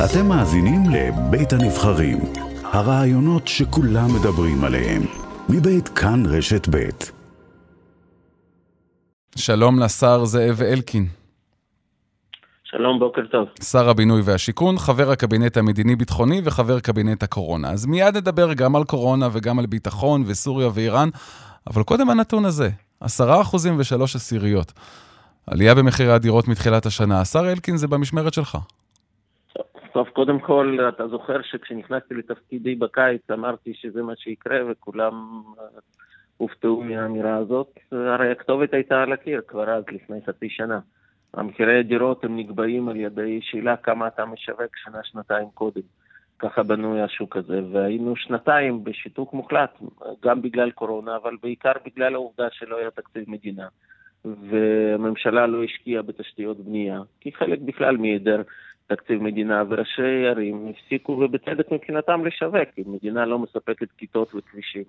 אתם מאזינים לבית הנבחרים, הרעיונות שכולם מדברים עליהם, מבית כאן רשת בית. שלום לשר זאב אלקין. שלום, בוקר טוב. שר הבינוי והשיכון, חבר הקבינט המדיני-ביטחוני וחבר קבינט הקורונה. אז מיד נדבר גם על קורונה וגם על ביטחון וסוריה ואיראן, אבל קודם הנתון הזה, עשרה אחוזים ושלוש עשיריות. עלייה במחירי הדירות מתחילת השנה. השר אלקין, זה במשמרת שלך. טוב, קודם כל, אתה זוכר שכשנכנסתי לתפקידי בקיץ אמרתי שזה מה שיקרה וכולם הופתעו מהאמירה הזאת. הרי הכתובת הייתה על הקיר כבר אז, לפני חצי שנה. המחירי הדירות הם נקבעים על ידי שאלה כמה אתה משווק שנה-שנתיים קודם. ככה בנוי השוק הזה, והיינו שנתיים בשיתוק מוחלט, גם בגלל קורונה, אבל בעיקר בגלל העובדה שלא היה תקציב מדינה. והממשלה לא השקיעה בתשתיות בנייה, כי חלק בכלל מהיעדר תקציב מדינה, וראשי ערים הפסיקו, ובצדק מבחינתם, לשווק. אם מדינה לא מספקת כיתות וכבישים,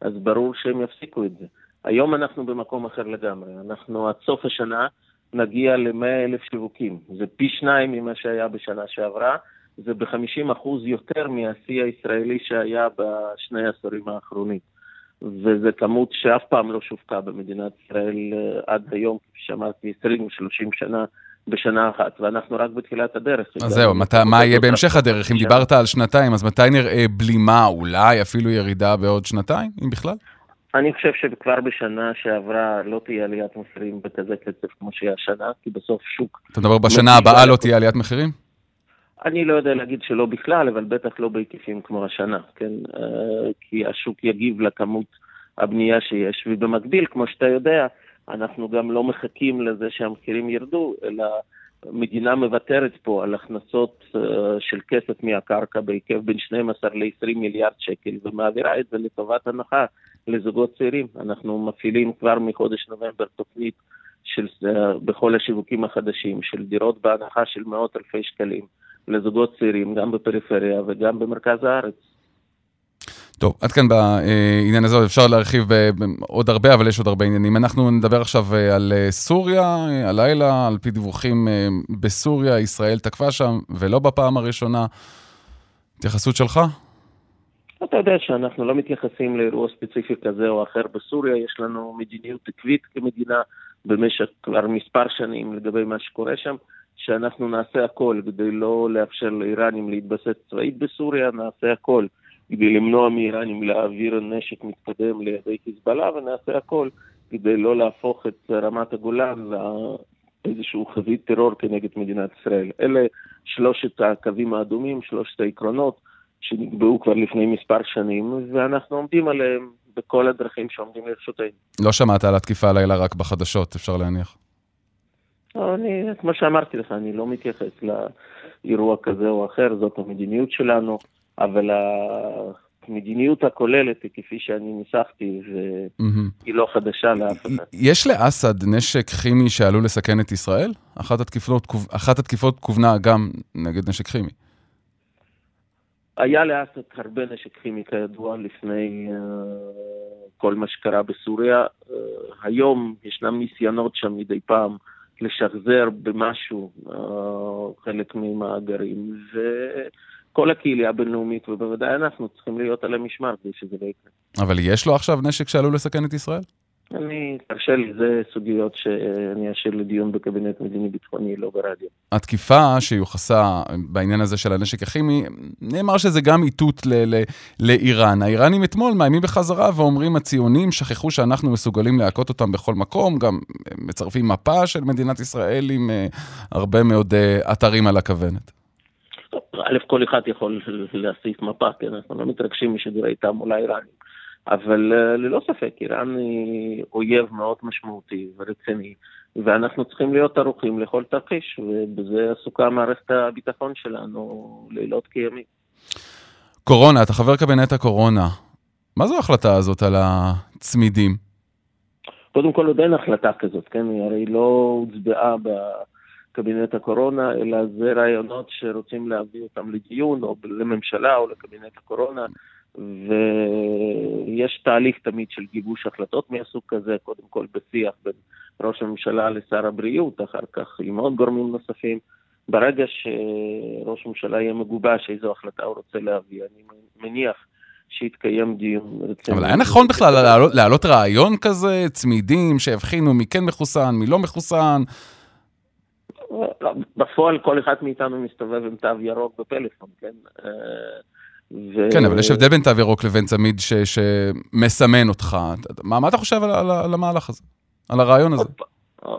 אז ברור שהם יפסיקו את זה. היום אנחנו במקום אחר לגמרי. אנחנו עד סוף השנה נגיע ל-100 אלף שיווקים. זה פי שניים ממה שהיה בשנה שעברה. זה ב-50% יותר מהשיא הישראלי שהיה בשני העשורים האחרונים. וזו כמות שאף פעם לא שווקה במדינת ישראל אה, עד היום, כפי שאמרתי, 20 30 שנה בשנה אחת, ואנחנו רק בתחילת הדרך. אז זהו, מת, מה יהיה בהמשך הדרך? אם דיברת על שנתיים, אז מתי נראה בלימה, אולי אפילו ירידה בעוד שנתיים, אם בכלל? אני חושב שכבר בשנה שעברה לא תהיה עליית מחירים בכזה קצב כמו שהיא השנה, כי בסוף שוק... אתה מדבר בשנה הבאה לא תהיה עליית מחירים? אני לא יודע להגיד שלא בכלל, אבל בטח לא בהיקפים כמו השנה, כן? אה, כי השוק יגיב לכמות הבנייה שיש, ובמקביל, כמו שאתה יודע, אנחנו גם לא מחכים לזה שהמחירים ירדו, אלא המדינה מוותרת פה על הכנסות uh, של כסף מהקרקע בהיקף בין 12 ל-20 מיליארד שקל, ומעבירה את זה לטובת הנחה לזוגות צעירים. אנחנו מפעילים כבר מחודש נובמבר תוכנית של, uh, בכל השיווקים החדשים של דירות בהנחה של מאות אלפי שקלים לזוגות צעירים, גם בפריפריה וגם במרכז הארץ. טוב, עד כאן בעניין הזה, אפשר להרחיב עוד הרבה, אבל יש עוד הרבה עניינים. אנחנו נדבר עכשיו אה, על אה, סוריה, אה, הלילה, על פי דיווחים בסוריה, ישראל תקפה שם, ולא בפעם הראשונה. התייחסות שלך? אתה יודע שאנחנו לא מתייחסים לאירוע ספציפי כזה או אחר בסוריה, יש לנו מדיניות עקבית כמדינה במשך כבר מספר שנים לגבי מה שקורה שם, שאנחנו נעשה הכל כדי לא לאפשר לאיראנים להתבסס צבאית בסוריה, נעשה הכל כדי למנוע מאיראנים להעביר נשק מתקדם לידי חיזבאללה, ונעשה הכל כדי לא להפוך את רמת הגולן לאיזשהו חבית טרור כנגד מדינת ישראל. אלה שלושת הקווים האדומים, שלושת העקרונות שנקבעו כבר לפני מספר שנים, ואנחנו עומדים עליהם בכל הדרכים שעומדים לרשותנו. לא שמעת על התקיפה הלילה רק בחדשות, אפשר להניח. לא, אני, כמו שאמרתי לך, אני לא מתייחס לאירוע כזה או אחר, זאת המדיניות שלנו. אבל המדיניות הכוללת, כפי שאני ניסחתי, היא לא חדשה לאף אחד. יש לאסד נשק כימי שעלול לסכן את ישראל? אחת התקיפות, אחת התקיפות כוונה גם נגד נשק כימי. היה לאסד הרבה נשק כימי כידוע לפני uh, כל מה שקרה בסוריה. Uh, היום ישנם ניסיונות שם מדי פעם לשחזר במשהו uh, חלק ממאגרים, ו... כל הקהילה הבינלאומית, ובוודאי אנחנו צריכים להיות על המשמר כדי שזה לא יקרה. אבל יש לו עכשיו נשק שעלול לסכן את ישראל? אני, תרשה לי, זה סוגיות שאני אשאיר לדיון בקבינט מדיני-ביטחוני, לא ברדיו. התקיפה שיוחסה בעניין הזה של הנשק הכימי, נאמר שזה גם איתות לאיראן. האיראנים אתמול מאיימים בחזרה ואומרים, הציונים שכחו שאנחנו מסוגלים להכות אותם בכל מקום, גם מצרפים מפה של מדינת ישראל עם uh, הרבה מאוד uh, אתרים על הכוונת. א', כל אחד יכול להוסיף מפה, כן, אנחנו לא מתרגשים משידורי תעמולה איראנים. אבל אה, ללא ספק, איראן היא אויב מאוד משמעותי ורציני, ואנחנו צריכים להיות ערוכים לכל תרחיש, ובזה עסוקה מערכת הביטחון שלנו לילות כימים. קורונה, אתה חבר קבינט הקורונה. מה זו ההחלטה הזאת על הצמידים? קודם כל עוד אין החלטה כזאת, כן? היא הרי לא הוצבעה ב... קבינט הקורונה, אלא זה רעיונות שרוצים להביא אותם לדיון או לממשלה או לקבינט הקורונה, ויש תהליך תמיד של גיבוש החלטות מהסוג כזה, קודם כל בשיח בין ראש הממשלה לשר הבריאות, אחר כך עם עוד גורמים נוספים ברגע שראש הממשלה יהיה מגובש איזו החלטה הוא רוצה להביא, אני מניח שיתקיים דיון רציני. אבל היה נכון בכלל להעלות, רעיון כזה, צמידים שיבחינו מי כן מחוסן, מי לא מחוסן? בפועל כל אחד מאיתנו מסתובב עם תו ירוק בפלאפון, כן? אה, ו... כן, אבל יש הבדל בין תו ירוק לבין צמיד ש... שמסמן אותך. מה, מה אתה חושב על, על, על המהלך הזה? על הרעיון הזה? עוד,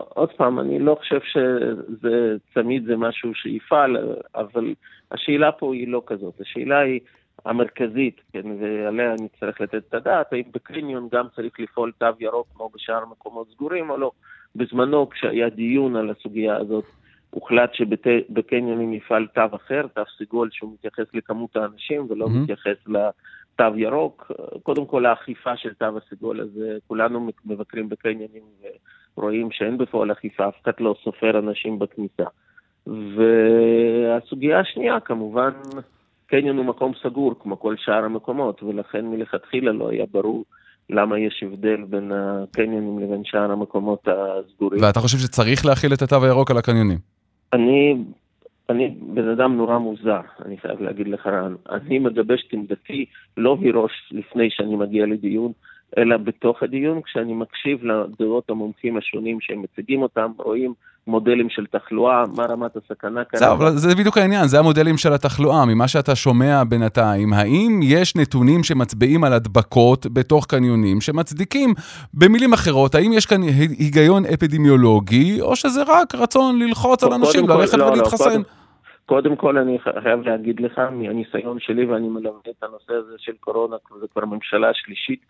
עוד פעם, אני לא חושב שזה צמיד זה משהו שיפעל, אבל השאלה פה היא לא כזאת. השאלה היא המרכזית, כן, ועליה אני צריך לתת את הדעת, האם בקניון גם צריך לפעול תו ירוק כמו בשאר מקומות סגורים או לא. בזמנו, כשהיה דיון על הסוגיה הזאת, הוחלט שבקניונים יפעל תו אחר, תו סגול שהוא מתייחס לכמות האנשים ולא mm-hmm. מתייחס לתו ירוק. קודם כל האכיפה של תו הסגול הזה, כולנו מבקרים בקניונים ורואים שאין בפועל אכיפה, אף אחד לא סופר אנשים בכניסה. והסוגיה השנייה, כמובן, קניון הוא מקום סגור כמו כל שאר המקומות, ולכן מלכתחילה לא היה ברור למה יש הבדל בין הקניונים לבין שאר המקומות הסגורים. ואתה חושב שצריך להכיל את התו הירוק על הקניונים? אני, אני בן אדם נורא מוזר, אני חייב להגיד לך. אני מגבש את עמדתי לא מראש לפני שאני מגיע לדיון, אלא בתוך הדיון, כשאני מקשיב לדעות המומחים השונים שהם מציגים אותם, רואים מודלים של תחלואה, מה רמת הסכנה כאן. אבל זה בדיוק העניין, זה המודלים של התחלואה, ממה שאתה שומע בינתיים. האם יש נתונים שמצביעים על הדבקות בתוך קניונים שמצדיקים, במילים אחרות, האם יש כאן היגיון אפידמיולוגי, או שזה רק רצון ללחוץ על אנשים ללכת לא, לא ולהתחסן? לא, קודם... קודם כל אני חייב להגיד לך, מהניסיון שלי, ואני מלמד את הנושא הזה של קורונה, זה כבר ממשלה שלישית,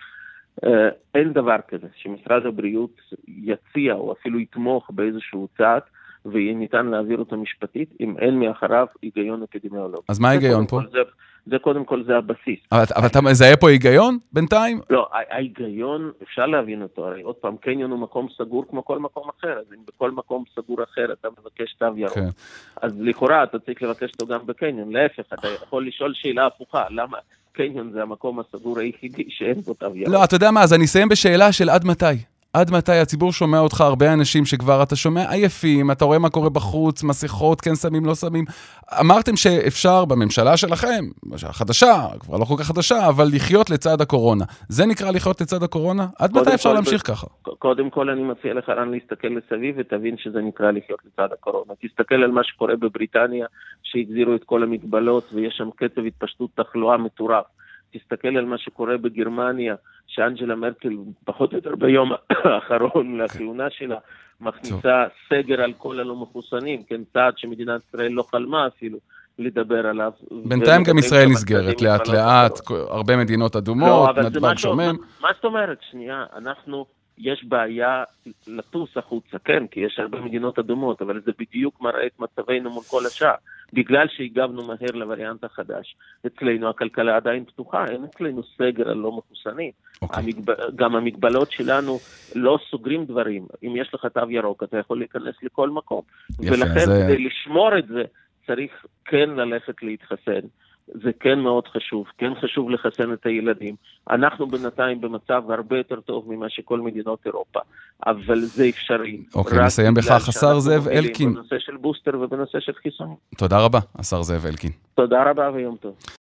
אין דבר כזה שמשרד הבריאות יציע או אפילו יתמוך באיזשהו צעד ויהיה ניתן להעביר אותו משפטית אם אין מאחריו היגיון אפידמיולוגי. אז מה ההיגיון פה? זה, זה קודם כל זה הבסיס. אבל, אבל אתה מזהה פה היגיון בינתיים? לא, ההיגיון אפשר להבין אותו, הרי עוד פעם קניון הוא מקום סגור כמו כל מקום אחר, אז אם בכל מקום סגור אחר אתה מבקש תו ירוק, כן. אז לכאורה אתה צריך לבקש אותו גם בקניון, להפך, אתה יכול לשאול שאלה הפוכה, למה? קניון זה המקום הסגור היחידי שאין בו תו ירוק. לא, אתה יודע מה, אז אני אסיים בשאלה של עד מתי. עד מתי הציבור שומע אותך, הרבה אנשים שכבר אתה שומע עייפים, אתה רואה מה קורה בחוץ, מסכות, כן שמים, לא שמים. אמרתם שאפשר בממשלה שלכם, החדשה, כבר לא כל כך חדשה, אבל לחיות לצד הקורונה. זה נקרא לחיות לצד הקורונה? עד מתי אפשר להמשיך ככה? קודם כל אני מציע לך, רן, להסתכל מסביב ותבין שזה נקרא לחיות לצד הקורונה. תסתכל על מה שקורה בבריטניה, שהחזירו את כל המגבלות ויש שם קצב התפשטות תחלואה מטורף. תסתכל על מה שקורה בגרמניה, שאנג'לה מרקל, פחות או יותר ביום האחרון לכהונה שלה, מכניסה סגר על כל הלא מחוסנים, כן, צעד שמדינת ישראל לא חלמה אפילו. לדבר עליו. בינתיים גם ישראל נסגרת לאט לאט, הרבה מדינות אדומות, לא, נתב"ג שומם. מה זאת אומרת? שנייה, אנחנו יש בעיה לטוס החוצה, כן, כי יש הרבה מדינות אדומות, אבל זה בדיוק מראה את מצבנו מול כל השאר. בגלל שהגבנו מהר לווריאנט החדש, אצלנו הכלכלה עדיין פתוחה, אין אצלנו סגר על לא מחוסנים. Okay. אוקיי. המגב... גם המגבלות שלנו לא סוגרים דברים. אם יש לך תו ירוק, אתה יכול להיכנס לכל מקום. יפה, ולכן זה... כדי לשמור את זה, צריך כן ללכת להתחסן. זה כן מאוד חשוב, כן חשוב לחסן את הילדים. אנחנו בינתיים במצב הרבה יותר טוב ממה שכל מדינות אירופה, אבל זה אפשרי. אוקיי, נסיים בכך, השר זאב אלקין. בנושא של בוסטר ובנושא של חיסונים. תודה רבה, השר זאב אלקין. תודה רבה ויום טוב.